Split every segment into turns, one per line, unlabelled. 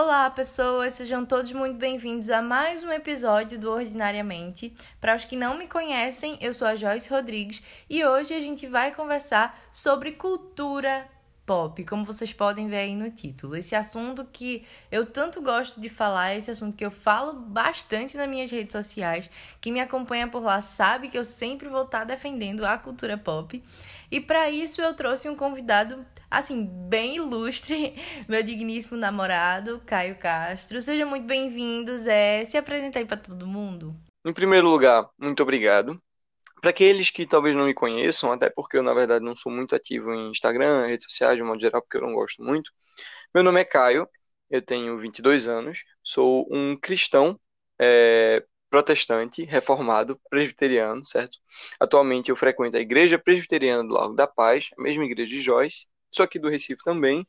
Olá, pessoas, sejam todos muito bem-vindos a mais um episódio do Ordinariamente. Para os que não me conhecem, eu sou a Joyce Rodrigues e hoje a gente vai conversar sobre cultura pop, como vocês podem ver aí no título. Esse assunto que eu tanto gosto de falar, esse assunto que eu falo bastante nas minhas redes sociais. Quem me acompanha por lá sabe que eu sempre vou estar defendendo a cultura pop. E para isso eu trouxe um convidado assim bem ilustre, meu digníssimo namorado, Caio Castro. Seja muito bem-vindo, Zé. Se apresenta aí para todo mundo.
Em primeiro lugar, muito obrigado. Para aqueles que talvez não me conheçam, até porque eu, na verdade, não sou muito ativo em Instagram, redes sociais, de modo geral, porque eu não gosto muito. Meu nome é Caio, eu tenho 22 anos, sou um cristão é, protestante, reformado, presbiteriano, certo? Atualmente eu frequento a Igreja Presbiteriana do Largo da Paz, a mesma igreja de Joyce, sou aqui do Recife também,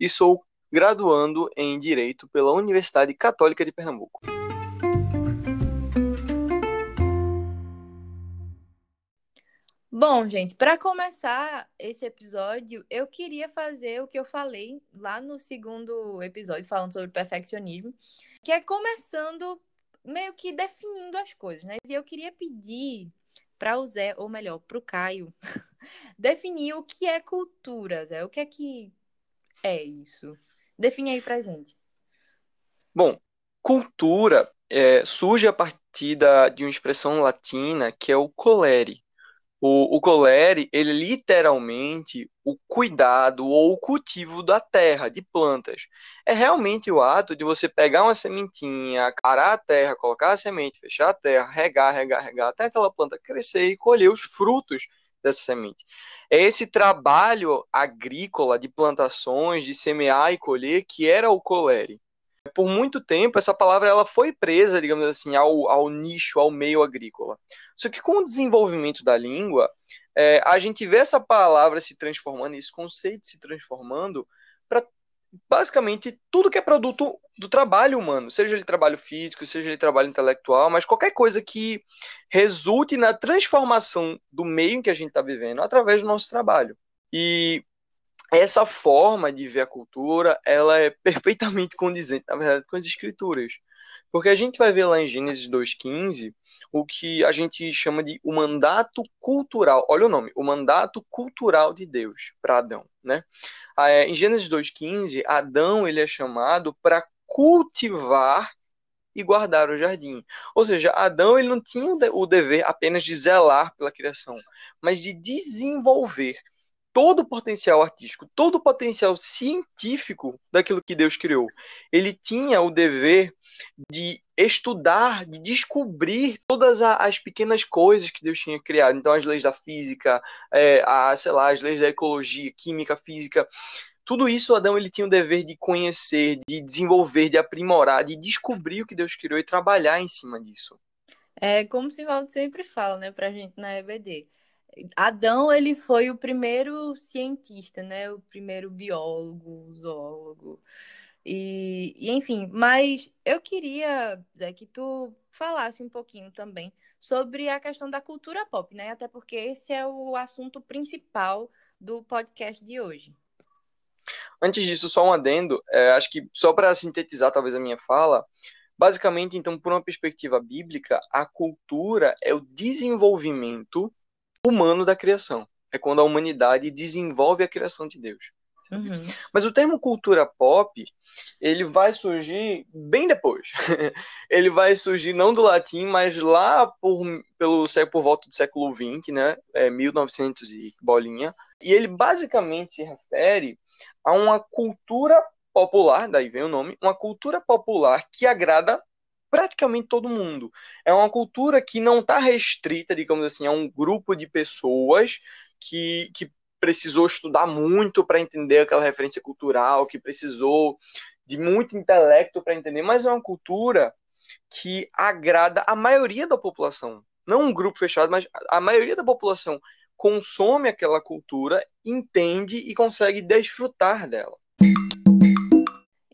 e sou graduando em Direito pela Universidade Católica de Pernambuco.
Bom, gente, para começar esse episódio, eu queria fazer o que eu falei lá no segundo episódio, falando sobre perfeccionismo, que é começando meio que definindo as coisas, né? E eu queria pedir para o Zé, ou melhor, para o Caio, definir o que é cultura, Zé. O que é que é isso? Define aí para gente.
Bom, cultura é, surge a partir da, de uma expressão latina que é o colere, o, o colere, ele é literalmente o cuidado ou o cultivo da terra, de plantas. É realmente o ato de você pegar uma sementinha, carar a terra, colocar a semente, fechar a terra, regar, regar, regar, até aquela planta crescer e colher os frutos dessa semente. É esse trabalho agrícola de plantações, de semear e colher, que era o colere por muito tempo essa palavra ela foi presa, digamos assim, ao, ao nicho, ao meio agrícola. Só que com o desenvolvimento da língua, é, a gente vê essa palavra se transformando, esse conceito se transformando para basicamente tudo que é produto do trabalho humano, seja ele trabalho físico, seja ele trabalho intelectual, mas qualquer coisa que resulte na transformação do meio em que a gente está vivendo através do nosso trabalho. E essa forma de ver a cultura, ela é perfeitamente condizente, na verdade, com as escrituras. Porque a gente vai ver lá em Gênesis 2,15 o que a gente chama de o mandato cultural. Olha o nome, o mandato cultural de Deus para Adão. Né? Ah, é, em Gênesis 2,15, Adão ele é chamado para cultivar e guardar o jardim. Ou seja, Adão ele não tinha o dever apenas de zelar pela criação, mas de desenvolver todo o potencial artístico, todo o potencial científico daquilo que Deus criou. Ele tinha o dever de estudar, de descobrir todas as pequenas coisas que Deus tinha criado. Então, as leis da física, é, a, sei lá, as leis da ecologia, química, física. Tudo isso Adão ele tinha o dever de conhecer, de desenvolver, de aprimorar, de descobrir o que Deus criou e trabalhar em cima disso.
É como se Valdo sempre fala, né, pra gente na EBD Adão, ele foi o primeiro cientista, né? O primeiro biólogo, zoólogo. E, e enfim, mas eu queria, Zé, que tu falasse um pouquinho também sobre a questão da cultura pop, né? Até porque esse é o assunto principal do podcast de hoje.
Antes disso, só um adendo, é, acho que só para sintetizar talvez a minha fala, basicamente, então, por uma perspectiva bíblica, a cultura é o desenvolvimento humano da criação. É quando a humanidade desenvolve a criação de Deus. Uhum. Mas o termo cultura pop, ele vai surgir bem depois. ele vai surgir não do latim, mas lá por, pelo, por volta do século XX, né? É, 1900 e bolinha. E ele basicamente se refere a uma cultura popular, daí vem o nome, uma cultura popular que agrada praticamente todo mundo. É uma cultura que não está restrita, digamos assim, a um grupo de pessoas que, que precisou estudar muito para entender aquela referência cultural, que precisou de muito intelecto para entender, mas é uma cultura que agrada a maioria da população. Não um grupo fechado, mas a maioria da população consome aquela cultura, entende e consegue desfrutar dela.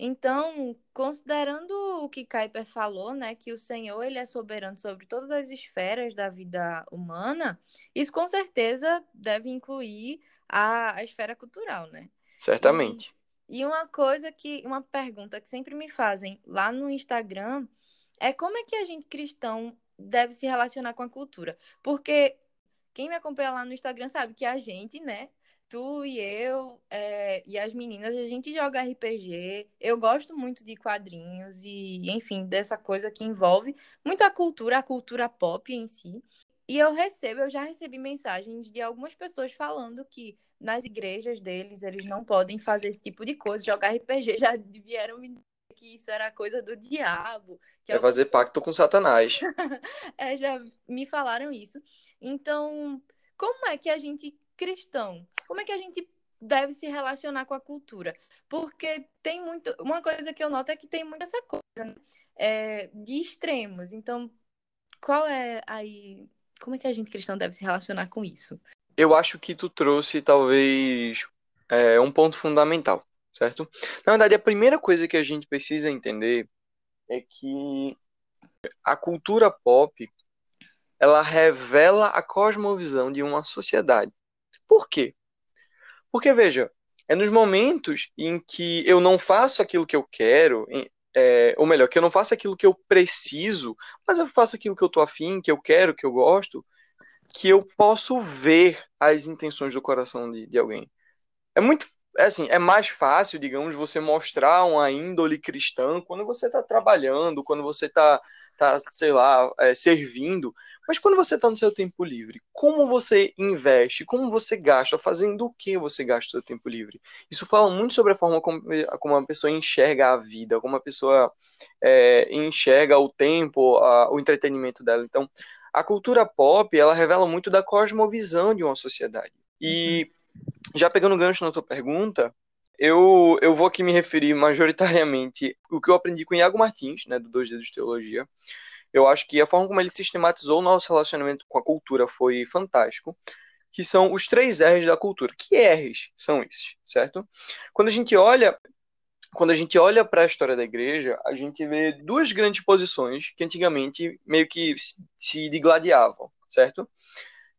Então, considerando o que Kuyper falou, né, que o Senhor ele é soberano sobre todas as esferas da vida humana, isso com certeza deve incluir a, a esfera cultural, né?
Certamente.
E uma coisa que, uma pergunta que sempre me fazem lá no Instagram é como é que a gente cristão deve se relacionar com a cultura? Porque quem me acompanha lá no Instagram sabe que a gente, né, tu e eu é, e as meninas, a gente joga RPG. Eu gosto muito de quadrinhos e, enfim, dessa coisa que envolve muito a cultura, a cultura pop em si. E eu recebo, eu já recebi mensagens de algumas pessoas falando que nas igrejas deles eles não podem fazer esse tipo de coisa, jogar RPG. Já vieram me dizer que isso era coisa do diabo. Que
é fazer pacto com Satanás.
é, já me falaram isso. Então, como é que a gente cristão, como é que a gente deve se relacionar com a cultura? Porque tem muito. Uma coisa que eu noto é que tem muito essa coisa né? é, de extremos. Então, qual é aí. Como é que a gente cristão deve se relacionar com isso?
Eu acho que tu trouxe talvez é, um ponto fundamental, certo? Na verdade, a primeira coisa que a gente precisa entender é que a cultura pop ela revela a cosmovisão de uma sociedade. Por quê? Porque, veja, é nos momentos em que eu não faço aquilo que eu quero, é, ou melhor, que eu não faço aquilo que eu preciso, mas eu faço aquilo que eu tô afim, que eu quero, que eu gosto, que eu posso ver as intenções do coração de, de alguém. É muito, é assim, é mais fácil, digamos, você mostrar uma índole cristã quando você está trabalhando, quando você está, tá, sei lá, é, servindo, mas quando você está no seu tempo livre, como você investe, como você gasta, fazendo o que você gasta o seu tempo livre? Isso fala muito sobre a forma como, como uma pessoa enxerga a vida, como a pessoa é, enxerga o tempo, a, o entretenimento dela. Então, a cultura pop, ela revela muito da cosmovisão de uma sociedade. E, uhum. Já pegando gancho na tua pergunta, eu, eu vou aqui me referir majoritariamente o que eu aprendi com Iago Martins, né, do Dois Dedos de Teologia, eu acho que a forma como ele sistematizou o nosso relacionamento com a cultura foi fantástico, que são os três R's da cultura. Que R's são esses, certo? Quando a gente olha quando a gente olha para a história da igreja, a gente vê duas grandes posições que antigamente meio que se digladiavam, certo?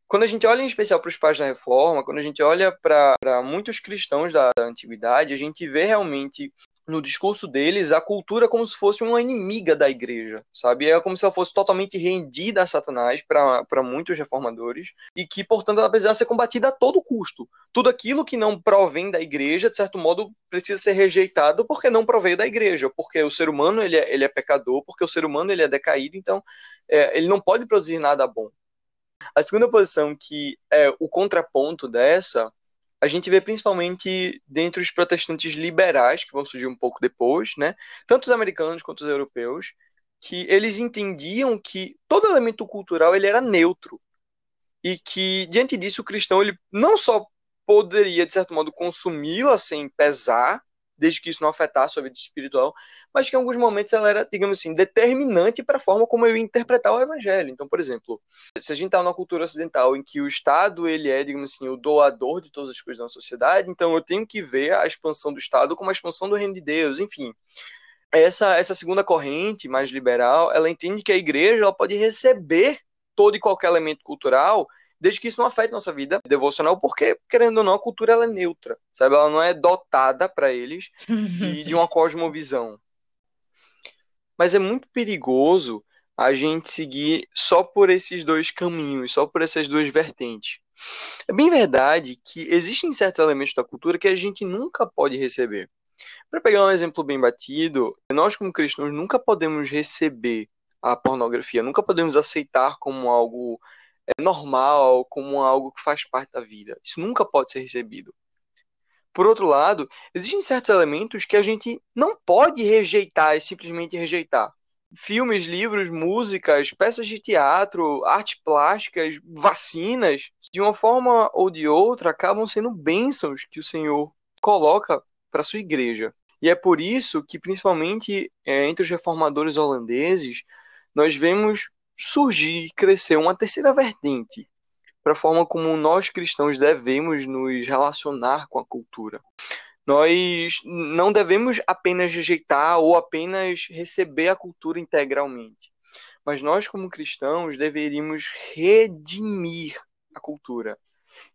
Quando a gente olha em especial para os pais da reforma, quando a gente olha para muitos cristãos da, da antiguidade, a gente vê realmente no discurso deles a cultura como se fosse uma inimiga da igreja, sabe? É como se ela fosse totalmente rendida a Satanás para muitos reformadores e que, portanto, ela precisa ser combatida a todo custo. Tudo aquilo que não provém da igreja, de certo modo, precisa ser rejeitado porque não proveio da igreja, porque o ser humano ele é, ele é pecador, porque o ser humano ele é decaído, então é, ele não pode produzir nada bom. A segunda posição, que é o contraponto dessa, a gente vê principalmente dentro dos protestantes liberais, que vão surgir um pouco depois, né? Tanto os americanos quanto os europeus, que eles entendiam que todo elemento cultural ele era neutro e que diante disso o cristão ele não só poderia de certo modo consumi-la sem pesar, desde que isso não afetasse sua vida espiritual, mas que em alguns momentos ela era, digamos assim, determinante para a forma como eu ia interpretar o evangelho. Então, por exemplo, se a gente está numa cultura ocidental em que o Estado ele é, digamos assim, o doador de todas as coisas na sociedade, então eu tenho que ver a expansão do Estado como a expansão do reino de Deus, enfim. Essa, essa segunda corrente mais liberal, ela entende que a igreja ela pode receber todo e qualquer elemento cultural desde que isso não afete nossa vida devocional, porque, querendo ou não, a cultura ela é neutra, sabe? Ela não é dotada para eles de, de uma cosmovisão. Mas é muito perigoso a gente seguir só por esses dois caminhos, só por essas duas vertentes. É bem verdade que existem certos elementos da cultura que a gente nunca pode receber. Para pegar um exemplo bem batido, nós como cristãos nunca podemos receber a pornografia, nunca podemos aceitar como algo é normal, como algo que faz parte da vida. Isso nunca pode ser recebido. Por outro lado, existem certos elementos que a gente não pode rejeitar e simplesmente rejeitar. Filmes, livros, músicas, peças de teatro, artes plásticas, vacinas, de uma forma ou de outra, acabam sendo bênçãos que o Senhor coloca para sua igreja. E é por isso que, principalmente é, entre os reformadores holandeses, nós vemos surgir e crescer uma terceira vertente para a forma como nós cristãos devemos nos relacionar com a cultura. Nós não devemos apenas rejeitar ou apenas receber a cultura integralmente, mas nós, como cristãos, deveríamos redimir a cultura.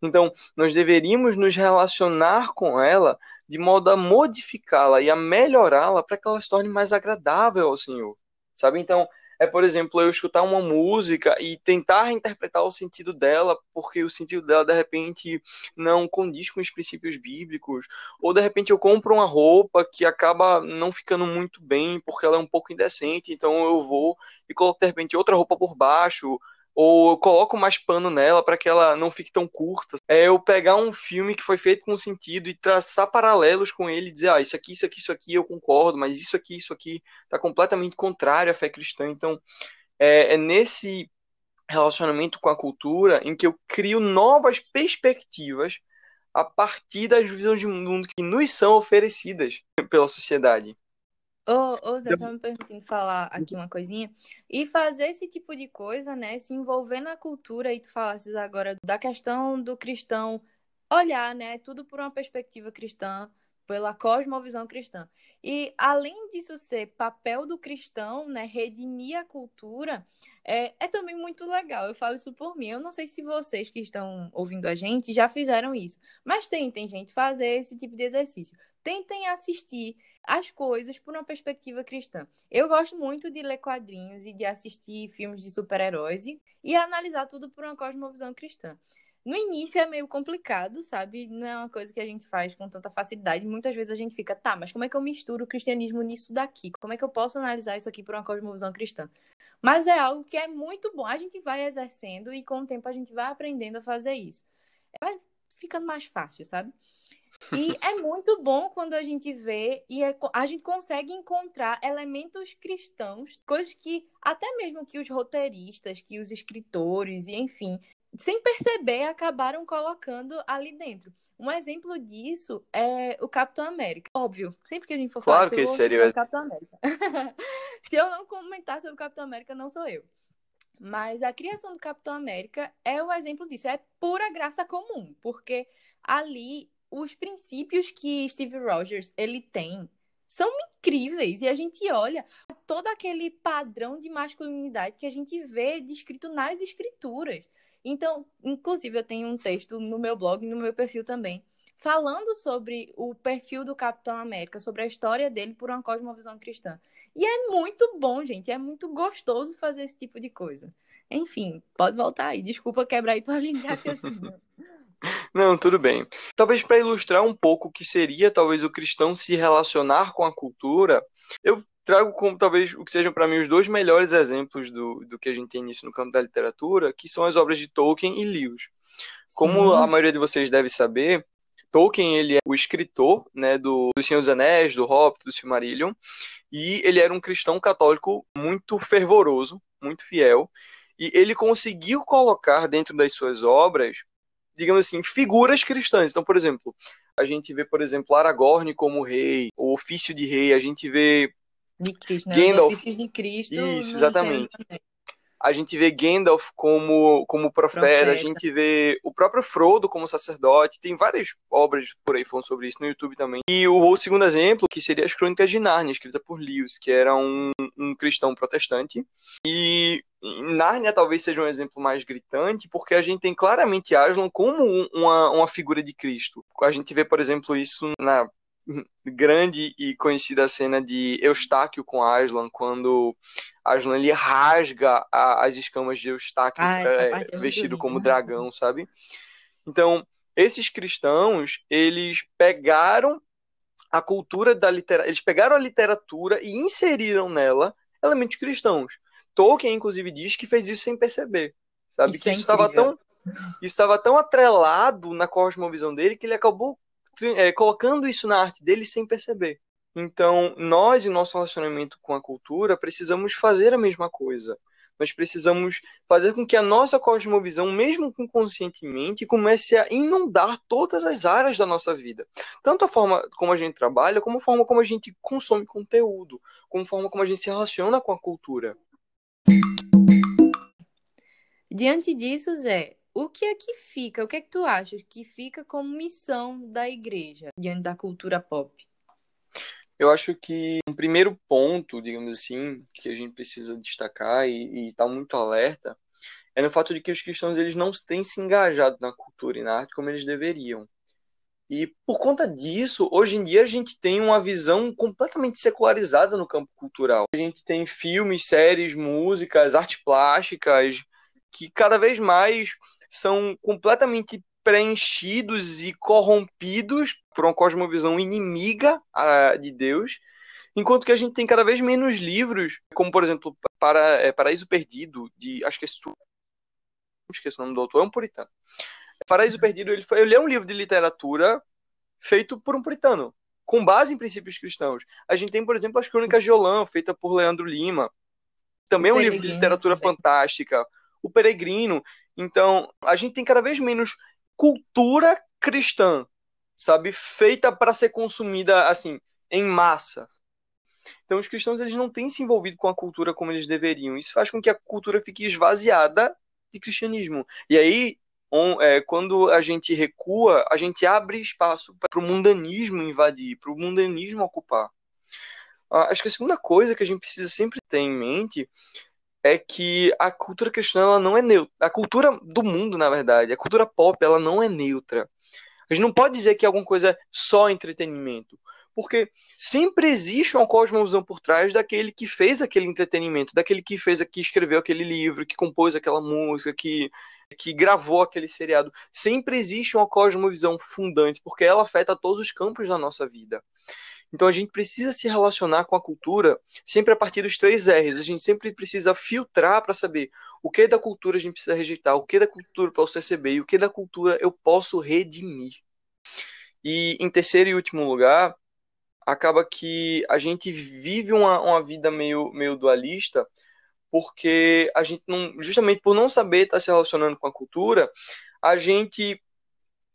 Então, nós deveríamos nos relacionar com ela de modo a modificá-la e a melhorá-la para que ela se torne mais agradável ao Senhor, sabe? Então, é, por exemplo, eu escutar uma música e tentar interpretar o sentido dela, porque o sentido dela, de repente, não condiz com os princípios bíblicos, ou de repente eu compro uma roupa que acaba não ficando muito bem, porque ela é um pouco indecente, então eu vou e coloco, de repente, outra roupa por baixo, ou eu coloco mais pano nela para que ela não fique tão curta. É eu pegar um filme que foi feito com sentido e traçar paralelos com ele e dizer, ah, isso aqui, isso aqui, isso aqui eu concordo, mas isso aqui, isso aqui está completamente contrário à fé cristã. Então, é, é nesse relacionamento com a cultura em que eu crio novas perspectivas a partir das visões de mundo que nos são oferecidas pela sociedade.
Ô, ô Zé, só me permitindo falar aqui uma coisinha. E fazer esse tipo de coisa, né? Se envolver na cultura, e tu falasses agora da questão do cristão olhar, né? Tudo por uma perspectiva cristã, pela cosmovisão cristã. E além disso ser papel do cristão, né? Redimir a cultura, é, é também muito legal. Eu falo isso por mim. Eu não sei se vocês que estão ouvindo a gente já fizeram isso, mas tentem, gente, fazer esse tipo de exercício. Tentem assistir as coisas por uma perspectiva cristã. Eu gosto muito de ler quadrinhos e de assistir filmes de super-heróis e, e analisar tudo por uma cosmovisão cristã. No início é meio complicado, sabe? Não é uma coisa que a gente faz com tanta facilidade. Muitas vezes a gente fica, tá, mas como é que eu misturo o cristianismo nisso daqui? Como é que eu posso analisar isso aqui por uma cosmovisão cristã? Mas é algo que é muito bom. A gente vai exercendo e com o tempo a gente vai aprendendo a fazer isso. Vai ficando mais fácil, sabe? E é muito bom quando a gente vê e é, a gente consegue encontrar elementos cristãos, coisas que até mesmo que os roteiristas, que os escritores, e enfim, sem perceber, acabaram colocando ali dentro. Um exemplo disso é o Capitão América. Óbvio, sempre que a gente for
claro
falar
que seria
o Capitão América. Se eu não comentar sobre o Capitão América, não sou eu. Mas a criação do Capitão América é o exemplo disso. É pura graça comum, porque ali os princípios que Steve Rogers ele tem são incríveis e a gente olha todo aquele padrão de masculinidade que a gente vê descrito nas escrituras. Então, inclusive eu tenho um texto no meu blog, no meu perfil também, falando sobre o perfil do Capitão América, sobre a história dele por uma cosmovisão cristã. E é muito bom, gente, é muito gostoso fazer esse tipo de coisa. Enfim, pode voltar aí. Desculpa quebrar aí tua linha de raciocínio.
Não, tudo bem. Talvez para ilustrar um pouco o que seria talvez o cristão se relacionar com a cultura, eu trago como talvez o que sejam para mim os dois melhores exemplos do, do que a gente tem nisso no campo da literatura, que são as obras de Tolkien e Lewis. Como Sim. a maioria de vocês deve saber, Tolkien ele é o escritor né, do, do Senhor dos Anéis, do Hobbit, do Silmarillion, e ele era um cristão católico muito fervoroso, muito fiel, e ele conseguiu colocar dentro das suas obras digamos assim, figuras cristãs. Então, por exemplo, a gente vê, por exemplo, Aragorn como rei, o ofício de rei, a gente vê
de Cristo, né? Gandalf. Os ofícios de Cristo.
Isso, exatamente a gente vê Gandalf como, como profeta, profeta, a gente vê o próprio Frodo como sacerdote, tem várias obras por aí falando sobre isso no YouTube também. E o, o segundo exemplo, que seria as Crônicas de Nárnia, escrita por Lewis, que era um, um cristão protestante. E Nárnia talvez seja um exemplo mais gritante, porque a gente tem claramente Aslan como uma, uma figura de Cristo. A gente vê, por exemplo, isso na grande e conhecida cena de Eustáquio com Aslan, quando Aslan ele rasga a, as escamas de Eustáquio ah, é, é vestido como dragão, sabe? Então, esses cristãos, eles pegaram a cultura da literatura, eles pegaram a literatura e inseriram nela elementos cristãos. Tolkien, inclusive, diz que fez isso sem perceber, sabe? Isso que é isso estava tão estava tão atrelado na cosmovisão dele que ele acabou é, colocando isso na arte dele sem perceber. Então, nós, em nosso relacionamento com a cultura, precisamos fazer a mesma coisa. Nós precisamos fazer com que a nossa cosmovisão, mesmo inconscientemente, comece a inundar todas as áreas da nossa vida. Tanto a forma como a gente trabalha, como a forma como a gente consome conteúdo, como a forma como a gente se relaciona com a cultura.
Diante disso, Zé, o que é que fica? O que é que tu achas que fica como missão da igreja diante da cultura pop?
Eu acho que um primeiro ponto, digamos assim, que a gente precisa destacar e estar tá muito alerta é no fato de que os cristãos eles não têm se engajado na cultura e na arte como eles deveriam. E por conta disso, hoje em dia a gente tem uma visão completamente secularizada no campo cultural. A gente tem filmes, séries, músicas, artes plásticas que cada vez mais são completamente preenchidos e corrompidos por uma cosmovisão inimiga de Deus, enquanto que a gente tem cada vez menos livros, como por exemplo para, é, Paraíso Perdido, de acho que é esqueci o nome do autor, é um puritano. Paraíso Perdido, ele, foi, ele é um livro de literatura feito por um puritano, com base em princípios cristãos. A gente tem, por exemplo, as Crônicas de Olã, feita por Leandro Lima. Também é um livro de literatura também. fantástica. O Peregrino. Então, a gente tem cada vez menos cultura cristã, sabe? Feita para ser consumida, assim, em massa. Então, os cristãos eles não têm se envolvido com a cultura como eles deveriam. Isso faz com que a cultura fique esvaziada de cristianismo. E aí, on, é, quando a gente recua, a gente abre espaço para o mundanismo invadir, para o mundanismo ocupar. Ah, acho que a segunda coisa que a gente precisa sempre ter em mente é que a cultura cristã ela não é neutra. A cultura do mundo, na verdade, a cultura pop, ela não é neutra. A gente não pode dizer que alguma coisa é só entretenimento, porque sempre existe uma cosmovisão por trás daquele que fez aquele entretenimento, daquele que fez, que escreveu aquele livro, que compôs aquela música, que que gravou aquele seriado. Sempre existe uma cosmovisão fundante, porque ela afeta todos os campos da nossa vida. Então a gente precisa se relacionar com a cultura sempre a partir dos três R's. A gente sempre precisa filtrar para saber o que da cultura a gente precisa rejeitar, o que da cultura eu posso receber e o que da cultura eu posso redimir. E em terceiro e último lugar, acaba que a gente vive uma, uma vida meio, meio dualista, porque a gente não, justamente por não saber estar se relacionando com a cultura, a gente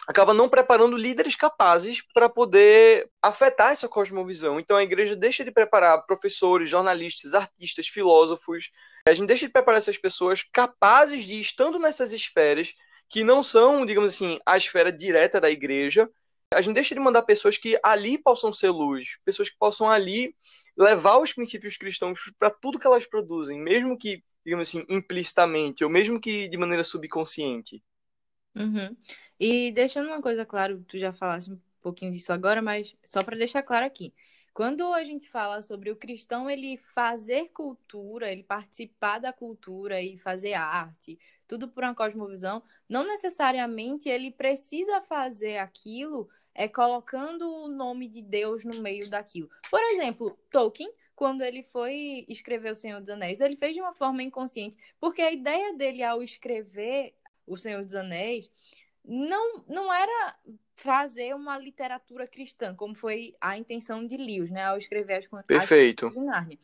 acaba não preparando líderes capazes para poder afetar essa cosmovisão. Então a igreja deixa de preparar professores, jornalistas, artistas, filósofos. A gente deixa de preparar essas pessoas capazes de, estando nessas esferas, que não são, digamos assim, a esfera direta da igreja, a gente deixa de mandar pessoas que ali possam ser luz, pessoas que possam ali levar os princípios cristãos para tudo que elas produzem, mesmo que, digamos assim, implicitamente, ou mesmo que de maneira subconsciente.
Uhum. E deixando uma coisa claro, tu já falaste um pouquinho disso agora, mas só para deixar claro aqui. Quando a gente fala sobre o cristão, ele fazer cultura, ele participar da cultura e fazer arte, tudo por uma cosmovisão, não necessariamente ele precisa fazer aquilo é colocando o nome de Deus no meio daquilo. Por exemplo, Tolkien, quando ele foi escrever O Senhor dos Anéis, ele fez de uma forma inconsciente, porque a ideia dele ao escrever O Senhor dos Anéis não, não era fazer uma literatura cristã, como foi a intenção de Lewis, né, ao escrever as
Perfeito.
As de Nárnia.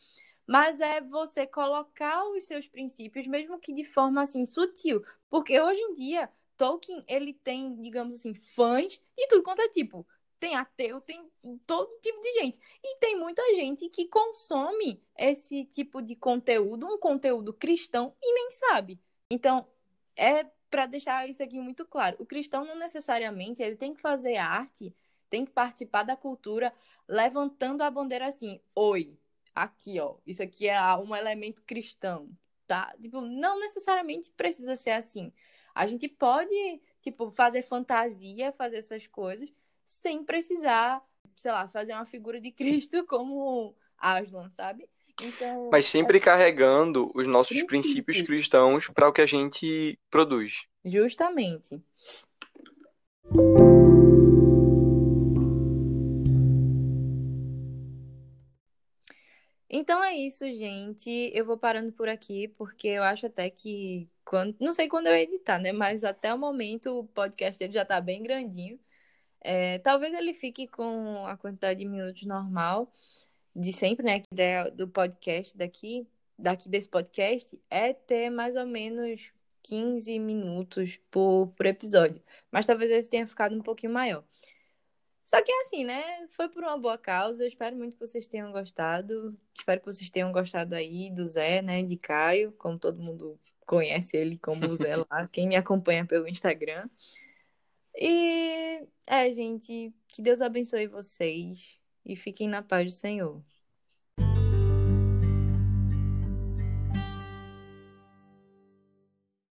Mas é você colocar os seus princípios, mesmo que de forma assim sutil, porque hoje em dia Tolkien, ele tem, digamos assim, fãs de tudo quanto é tipo. Tem ateu, tem todo tipo de gente. E tem muita gente que consome esse tipo de conteúdo, um conteúdo cristão, e nem sabe. Então, é para deixar isso aqui muito claro. O cristão não necessariamente ele tem que fazer arte, tem que participar da cultura, levantando a bandeira assim: oi, aqui, ó, isso aqui é um elemento cristão, tá? Tipo, não necessariamente precisa ser assim. A gente pode, tipo, fazer fantasia, fazer essas coisas, sem precisar, sei lá, fazer uma figura de Cristo como Aslan, sabe?
Então, Mas sempre é... carregando os nossos Princípio. princípios cristãos para o que a gente produz.
Justamente. Então é isso, gente. Eu vou parando por aqui, porque eu acho até que. Quando... Não sei quando eu editar, né? Mas até o momento o podcast dele já tá bem grandinho. É, talvez ele fique com a quantidade de minutos normal, de sempre, né? A ideia do podcast daqui, daqui desse podcast, é ter mais ou menos 15 minutos por, por episódio. Mas talvez esse tenha ficado um pouquinho maior. Só que assim, né? Foi por uma boa causa. Eu espero muito que vocês tenham gostado. Espero que vocês tenham gostado aí do Zé, né? De Caio, como todo mundo conhece ele como o Zé lá. Quem me acompanha pelo Instagram. E é, gente, que Deus abençoe vocês e fiquem na paz do Senhor.